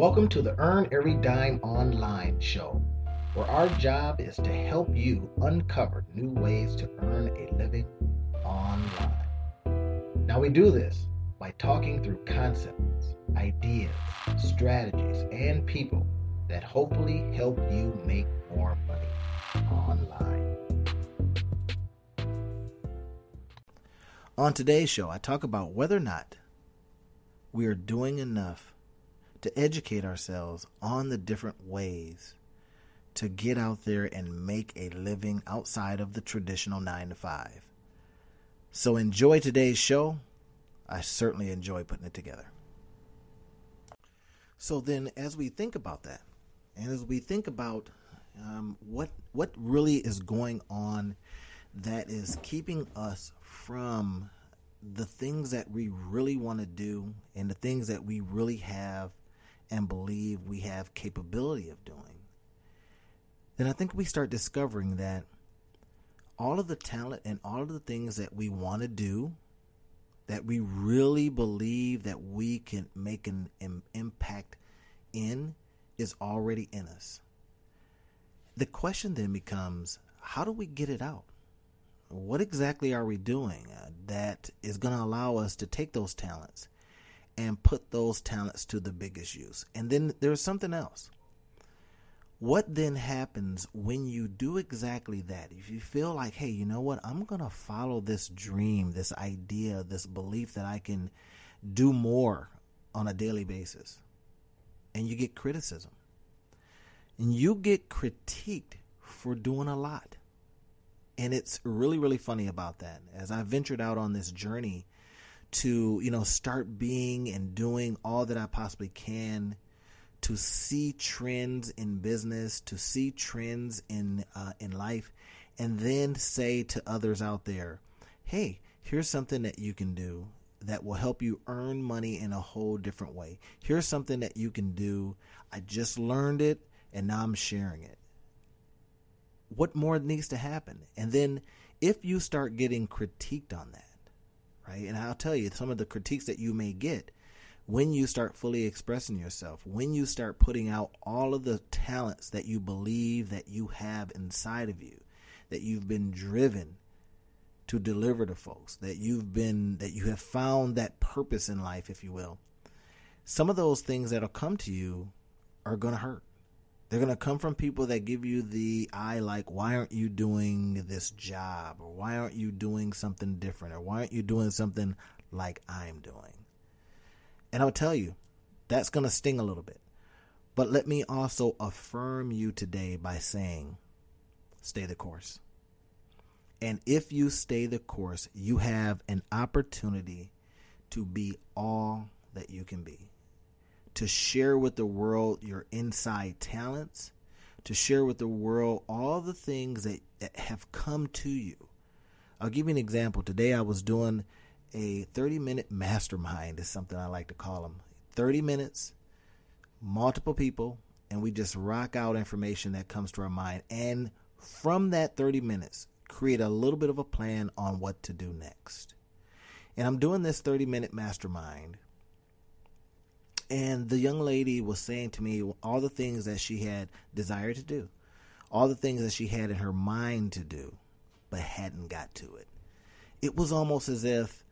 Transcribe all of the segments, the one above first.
Welcome to the Earn Every Dime Online show, where our job is to help you uncover new ways to earn a living online. Now, we do this by talking through concepts, ideas, strategies, and people that hopefully help you make more money online. On today's show, I talk about whether or not we are doing enough to educate ourselves on the different ways to get out there and make a living outside of the traditional 9 to 5. So enjoy today's show. I certainly enjoy putting it together. So then as we think about that and as we think about um, what what really is going on that is keeping us from the things that we really want to do and the things that we really have and believe we have capability of doing, then I think we start discovering that all of the talent and all of the things that we want to do, that we really believe that we can make an, impact in, is already in us. The question then becomes how do we get it out? What exactly are we doing uh, that is going to allow us to take those talents and put those talents to the biggest use. And then there's something else. What then happens when you do exactly that? If you feel like, hey, you know what? I'm going to follow this dream, this idea, this belief that I can do more on a daily basis. And you get criticism. And you get critiqued for doing a lot. And it's really, really funny about that. As I ventured out on this journey to you know start being and doing all that I possibly can to see trends in business, to see trends in uh, in life, and then say to others out there, "Hey, here's something that you can do that will help you earn money in a whole different way. Here's something that you can do. I just learned it, and now I'm sharing it." What more needs to happen? And then if you start getting critiqued on that right? And I'll tell you some of the critiques that you may get when you start fully expressing yourself, when you start putting out all of the talents that you believe that you have inside of you, that you've been driven to deliver to folks, that you've been that you have found that purpose in life, if you will. Some of those things that'll come to you are going to hurt. They're going to come from people that give you the eye, like, why aren't you doing this job? Or why aren't you doing something different? Or why aren't you doing something like I'm doing? And I'll tell you, that's going to sting a little bit. But let me also affirm you today by saying, stay the course. And if you stay the course, you have an opportunity to be all that you can be to share with the world your inside talents, to share with the world all the things that, that have come to you. I'll give you an example. Today I was doing a 30 minute mastermind, is something I like to call them. 30 minutes, multiple people, and we just rock out information that comes to our mind. And from that 30 minutes, create a little bit of a plan on what to do next. And I'm doing this 30 minute mastermind and the young lady was saying to me all the things that she had desired to do, all the things that she had in her mind to do, but hadn't got to it. It was almost as if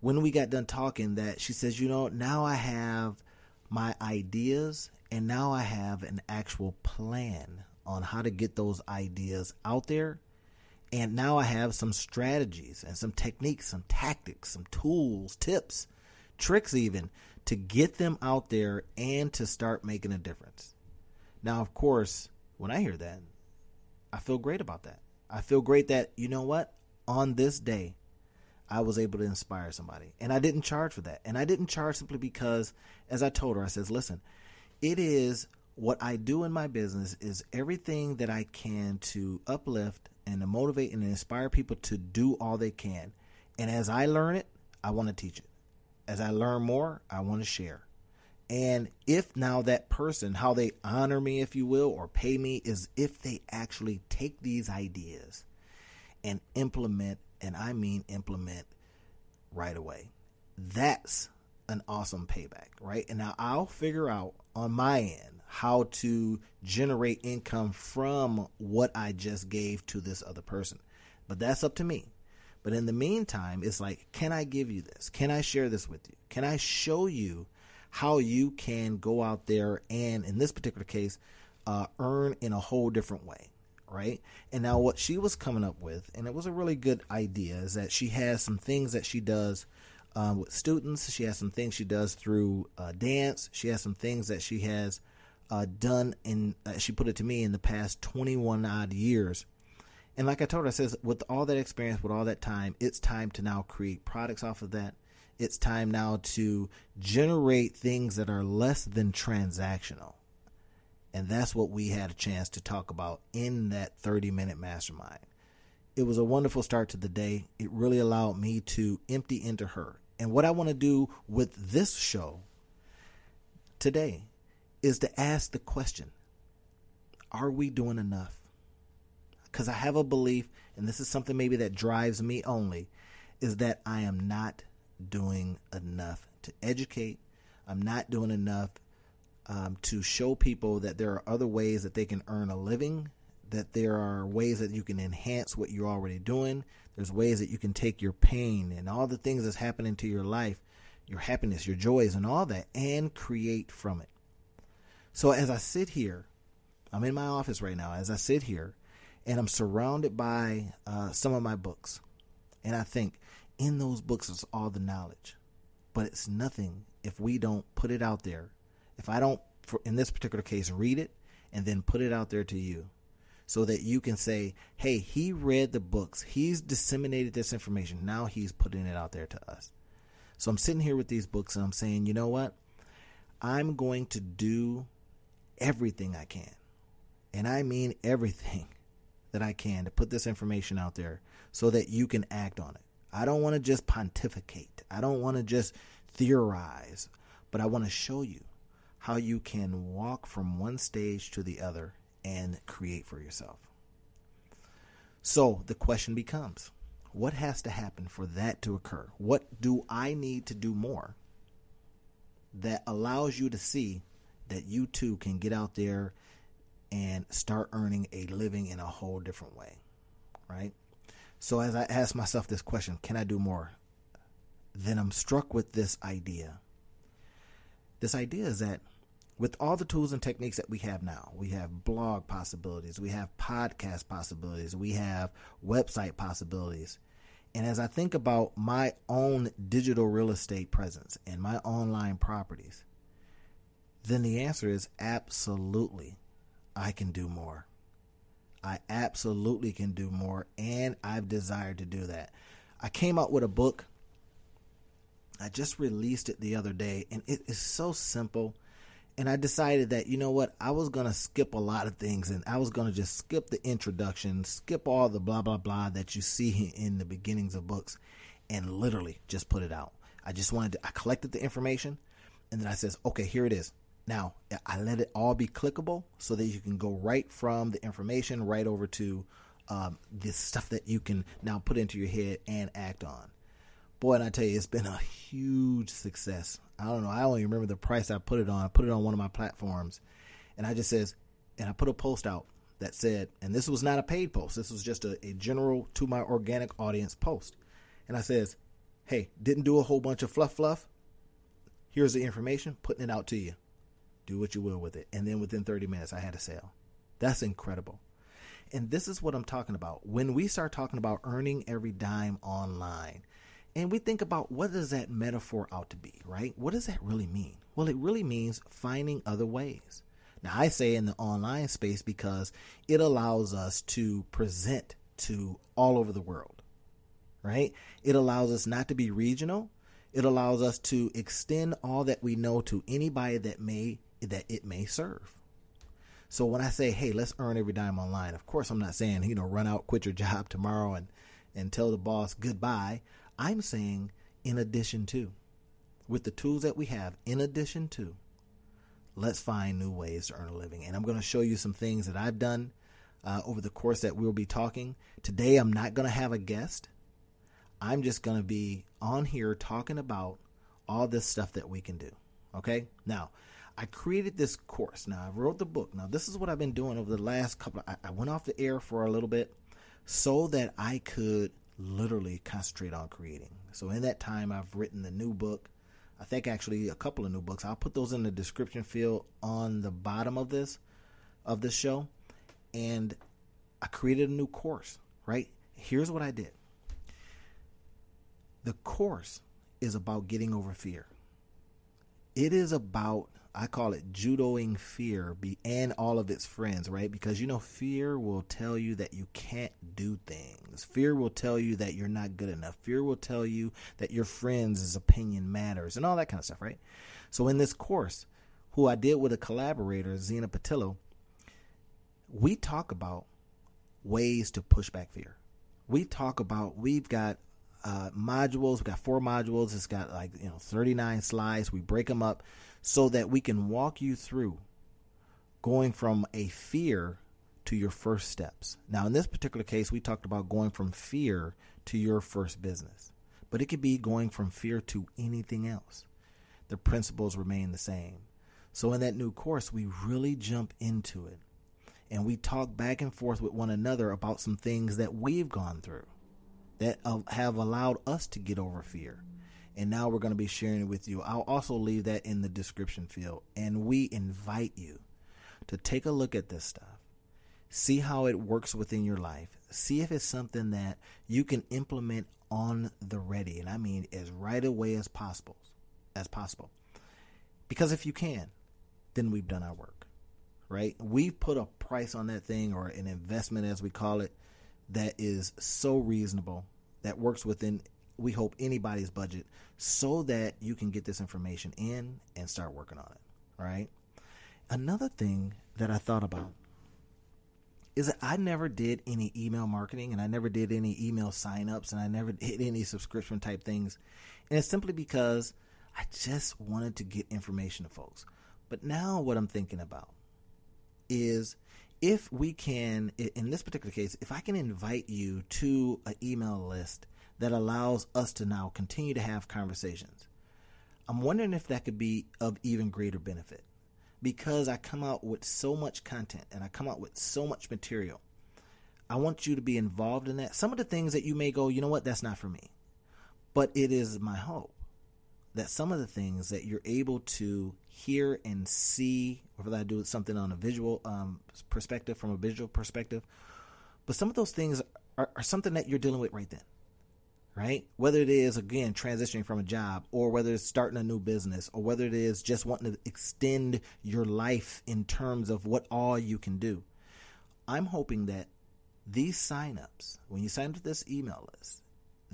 when we got done talking that she says, you know, now I have my ideas and now I have an actual plan on how to get those ideas out there. And now I have some strategies and some techniques, some tactics, some tools, tips, tricks even to get them out there and to start making a difference. Now, of course, when I hear that, I feel great about that. I feel great that, you know what? On this day, I was able to inspire somebody. And I didn't charge for that. And I didn't charge simply because, as I told her, I says, listen, it is what I do in my business is everything that I can to uplift and to motivate and inspire people to do all they can. And as I learn it, I want to teach it as I learn more, I want to share. And if now that person, how they honor me, if you will, or pay me, is if they actually take these ideas and implement, and I mean implement right away. That's an awesome payback, right? And now I'll figure out on my end how to generate income from what I just gave to this other person. But that's up to me. But in the meantime, it's like, can I give you this? Can I share this with you? Can I show you how you can go out there and, in this particular case, uh, earn in a whole different way? Right. And now, what she was coming up with, and it was a really good idea, is that she has some things that she does um, with students. She has some things she does through uh, dance. She has some things that she has uh, done and Uh, she put it to me in the past 21 odd years. And like I told her, I says with all that experience, with all that time, it's time to now create products off of that. It's time now to generate things that are less than transactional. And that's what we had a chance to talk about in that 30 minute mastermind. It was a wonderful start to the day. It really allowed me to empty into her and what I want to do with this show today is to ask the question Are we doing enough? Because I have a belief, and this is something maybe that drives me only, is that I am not doing enough to educate. I'm not doing enough um, to show people that there are other ways that they can earn a living, that there are ways that you can enhance what you're already doing, there's ways that you can take your pain and all the things that's happening to your life, your happiness, your joys, and all that, and create from it. So as I sit here, I'm in my office right now, as I sit here, and I'm surrounded by uh, some of my books. And I think in those books is all the knowledge. But it's nothing if we don't put it out there. If I don't, for, in this particular case, read it and then put it out there to you so that you can say, hey, he read the books, he's disseminated this information, now he's putting it out there to us. So I'm sitting here with these books and I'm saying, you know what? I'm going to do everything I can. And I mean everything that I can to put this information out there so that you can act on it. I don't want to just pontificate. I don't want to just theorize, but I want to show you how you can walk from one stage to the other and create for yourself. So the question becomes what has to happen for that to occur? What do I need to do more that allows you to see that you too can get out there and start earning a living in a whole different way? Right? So as I ask myself this question, can I do more? Then I'm struck with this idea. This idea is that with all the tools and techniques that we have now, we have blog possibilities, we have podcast possibilities, we have website possibilities. And as I think about my own digital real estate presence and my online properties, then the answer is absolutely, I can do more. I absolutely can do more, and I've desired to do that. I came out with a book. I just released it the other day, and it is so simple and I decided that you know what I was gonna skip a lot of things and I was gonna just skip the introduction, skip all the blah blah blah that you see in the beginnings of books, and literally just put it out. I just wanted to, I collected the information, and then I says, okay, here it is. Now I let it all be clickable so that you can go right from the information right over to um, this stuff that you can now put into your head and act on. Boy, and I tell you, it's been a huge success. I don't know. I even remember the price I put it on. I put it on one of my platforms, and I just says, and I put a post out that said, and this was not a paid post. This was just a, a general to my organic audience post, and I says, hey, didn't do a whole bunch of fluff fluff. Here's the information, putting it out to you. Do what you will with it. And then within 30 minutes, I had a sale. That's incredible. And this is what I'm talking about. When we start talking about earning every dime online, and we think about what does that metaphor out to be, right? What does that really mean? Well, it really means finding other ways. Now, I say in the online space because it allows us to present to all over the world, right? It allows us not to be regional. It allows us to extend all that we know to anybody that may that it may serve. So when I say, "Hey, let's earn every dime online," of course, I'm not saying you know run out, quit your job tomorrow, and and tell the boss goodbye. I'm saying in addition to, with the tools that we have, in addition to, let's find new ways to earn a living. And I'm going to show you some things that I've done uh, over the course that we'll be talking. Today, I'm not going to have a guest. I'm just going to be on here talking about all this stuff that we can do. Okay? Now, I created this course. Now, I wrote the book. Now, this is what I've been doing over the last couple of, I, I went off the air for a little bit so that I could literally concentrate on creating. So in that time I've written the new book. I think actually a couple of new books. I'll put those in the description field on the bottom of this of this show. And I created a new course, right? Here's what I did. The course is about getting over fear. It is about I call it judoing fear be, and all of its friends, right? Because you know, fear will tell you that you can't do things. Fear will tell you that you're not good enough. Fear will tell you that your friends' opinion matters and all that kind of stuff, right? So in this course, who I did with a collaborator, Zena Patillo, we talk about ways to push back fear. We talk about we've got uh, modules. We got four modules. It's got like you know 39 slides. We break them up so that we can walk you through going from a fear to your first steps. Now, in this particular case, we talked about going from fear to your first business, but it could be going from fear to anything else. The principles remain the same. So, in that new course, we really jump into it and we talk back and forth with one another about some things that we've gone through that uh, have allowed us to get over fear. And now we're going to be sharing it with you. I'll also leave that in the description field. And we invite you to take a look at this stuff, see how it works within your life, see if it's something that you can implement on the ready. And I mean as right away as possible. As possible. Because if you can, then we've done our work. Right? We've put a price on that thing or an investment as we call it that is so reasonable that works within we hope anybody's budget so that you can get this information in and start working on it right? Another thing that i thought about is that i never did any email marketing and i never did any email signups and i never did any subscription type things. And it's simply because i just wanted to get information to folks. But now what i'm thinking about is if we can, in this particular case, if I can invite you to an email list that allows us to now continue to have conversations, I'm wondering if that could be of even greater benefit because I come out with so much content and I come out with so much material. I want you to be involved in that. Some of the things that you may go, you know what, that's not for me. But it is my hope that some of the things that you're able to hear and see, whether I do something on a visual um, perspective, from a visual perspective, but some of those things are, are something that you're dealing with right then, right? Whether it is, again, transitioning from a job, or whether it's starting a new business, or whether it is just wanting to extend your life in terms of what all you can do. I'm hoping that these signups, when you sign up to this email list,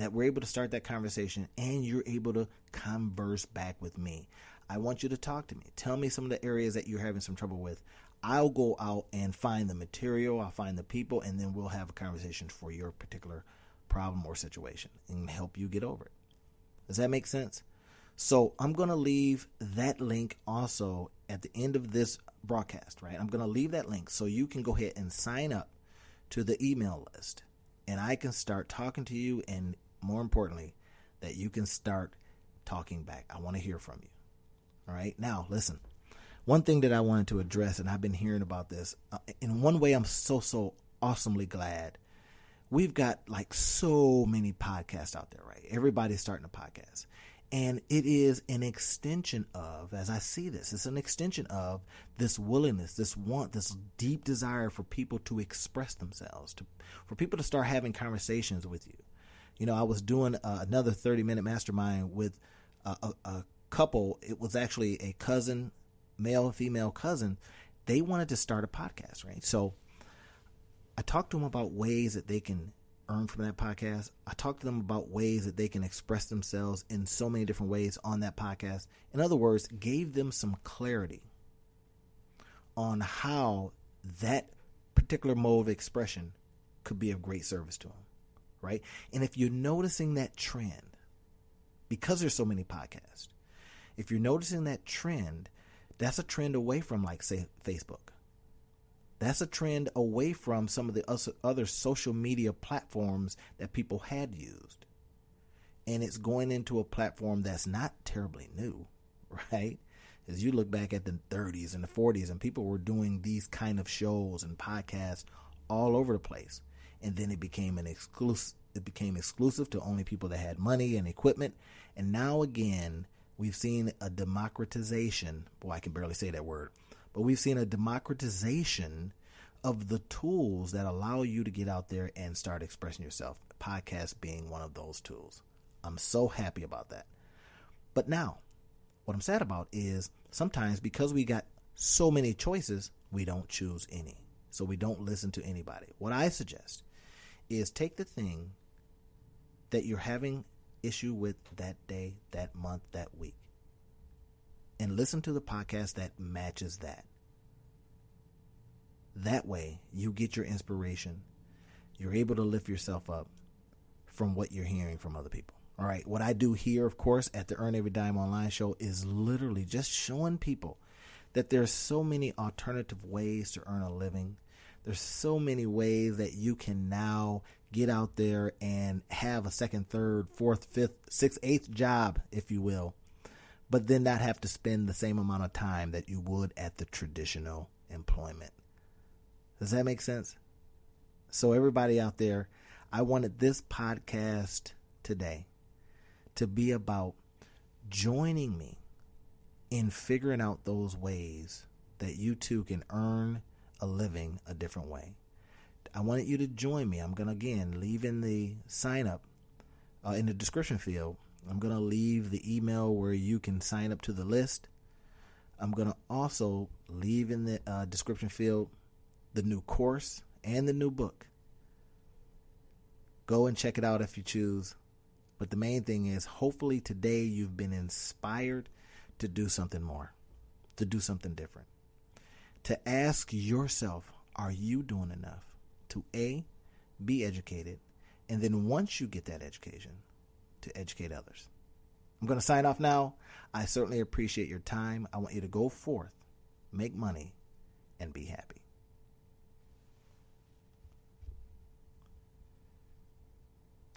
that we're able to start that conversation and you're able to converse back with me. I want you to talk to me. Tell me some of the areas that you're having some trouble with. I'll go out and find the material, I'll find the people, and then we'll have a conversation for your particular problem or situation and help you get over it. Does that make sense? So I'm going to leave that link also at the end of this broadcast, right? I'm going to leave that link so you can go ahead and sign up to the email list and I can start talking to you and more importantly, that you can start talking back. I want to hear from you. All right. Now, listen. One thing that I wanted to address, and I've been hearing about this, uh, in one way, I'm so, so awesomely glad. We've got like so many podcasts out there, right? Everybody's starting a podcast. And it is an extension of, as I see this, it's an extension of this willingness, this want, this deep desire for people to express themselves, to, for people to start having conversations with you. You know, I was doing uh, another 30 minute mastermind with a, a, a couple. It was actually a cousin, male female cousin. They wanted to start a podcast, right? So I talked to them about ways that they can earn from that podcast. I talked to them about ways that they can express themselves in so many different ways on that podcast. In other words, gave them some clarity on how that particular mode of expression could be of great service to them right? And if you're noticing that trend, because there's so many podcasts, if you're noticing that trend, that's a trend away from, like, say, Facebook. That's a trend away from some of the other social media platforms that people had used. and it's going into a platform that's not terribly new, right? As you look back at the 30s and the 40s, and people were doing these kind of shows and podcasts all over the place, and then it became an exclusive. It became exclusive to only people that had money and equipment, and now again, we've seen a democratization. Boy, I can barely say that word, but we've seen a democratization of the tools that allow you to get out there and start expressing yourself. Podcast being one of those tools. I'm so happy about that. But now, what I'm sad about is sometimes because we got so many choices, we don't choose any. So we don't listen to anybody. What I suggest is take the thing that you're having issue with that day, that month, that week, and listen to the podcast that matches that. That way, you get your inspiration. You're able to lift yourself up from what you're hearing from other people. All right. What I do here, of course, at the Earn Every Dime online show is literally just showing people that there's so many alternative ways to earn a living. There's so many ways that you can now get out there and have a second, third, fourth, fifth, sixth, eighth job, if you will, but then not have to spend the same amount of time that you would at the traditional employment. Does that make sense? So, everybody out there, I wanted this podcast today to be about joining me in figuring out those ways that you too can earn a living a different way. I wanted you to join me. I'm going to again leave in the sign up uh, in the description field. I'm going to leave the email where you can sign up to the list. I'm going to also leave in the uh, description field the new course and the new book. Go and check it out if you choose. But the main thing is, hopefully, today you've been inspired to do something more, to do something different. To ask yourself, are you doing enough to A, be educated, and then once you get that education, to educate others? I'm going to sign off now. I certainly appreciate your time. I want you to go forth, make money,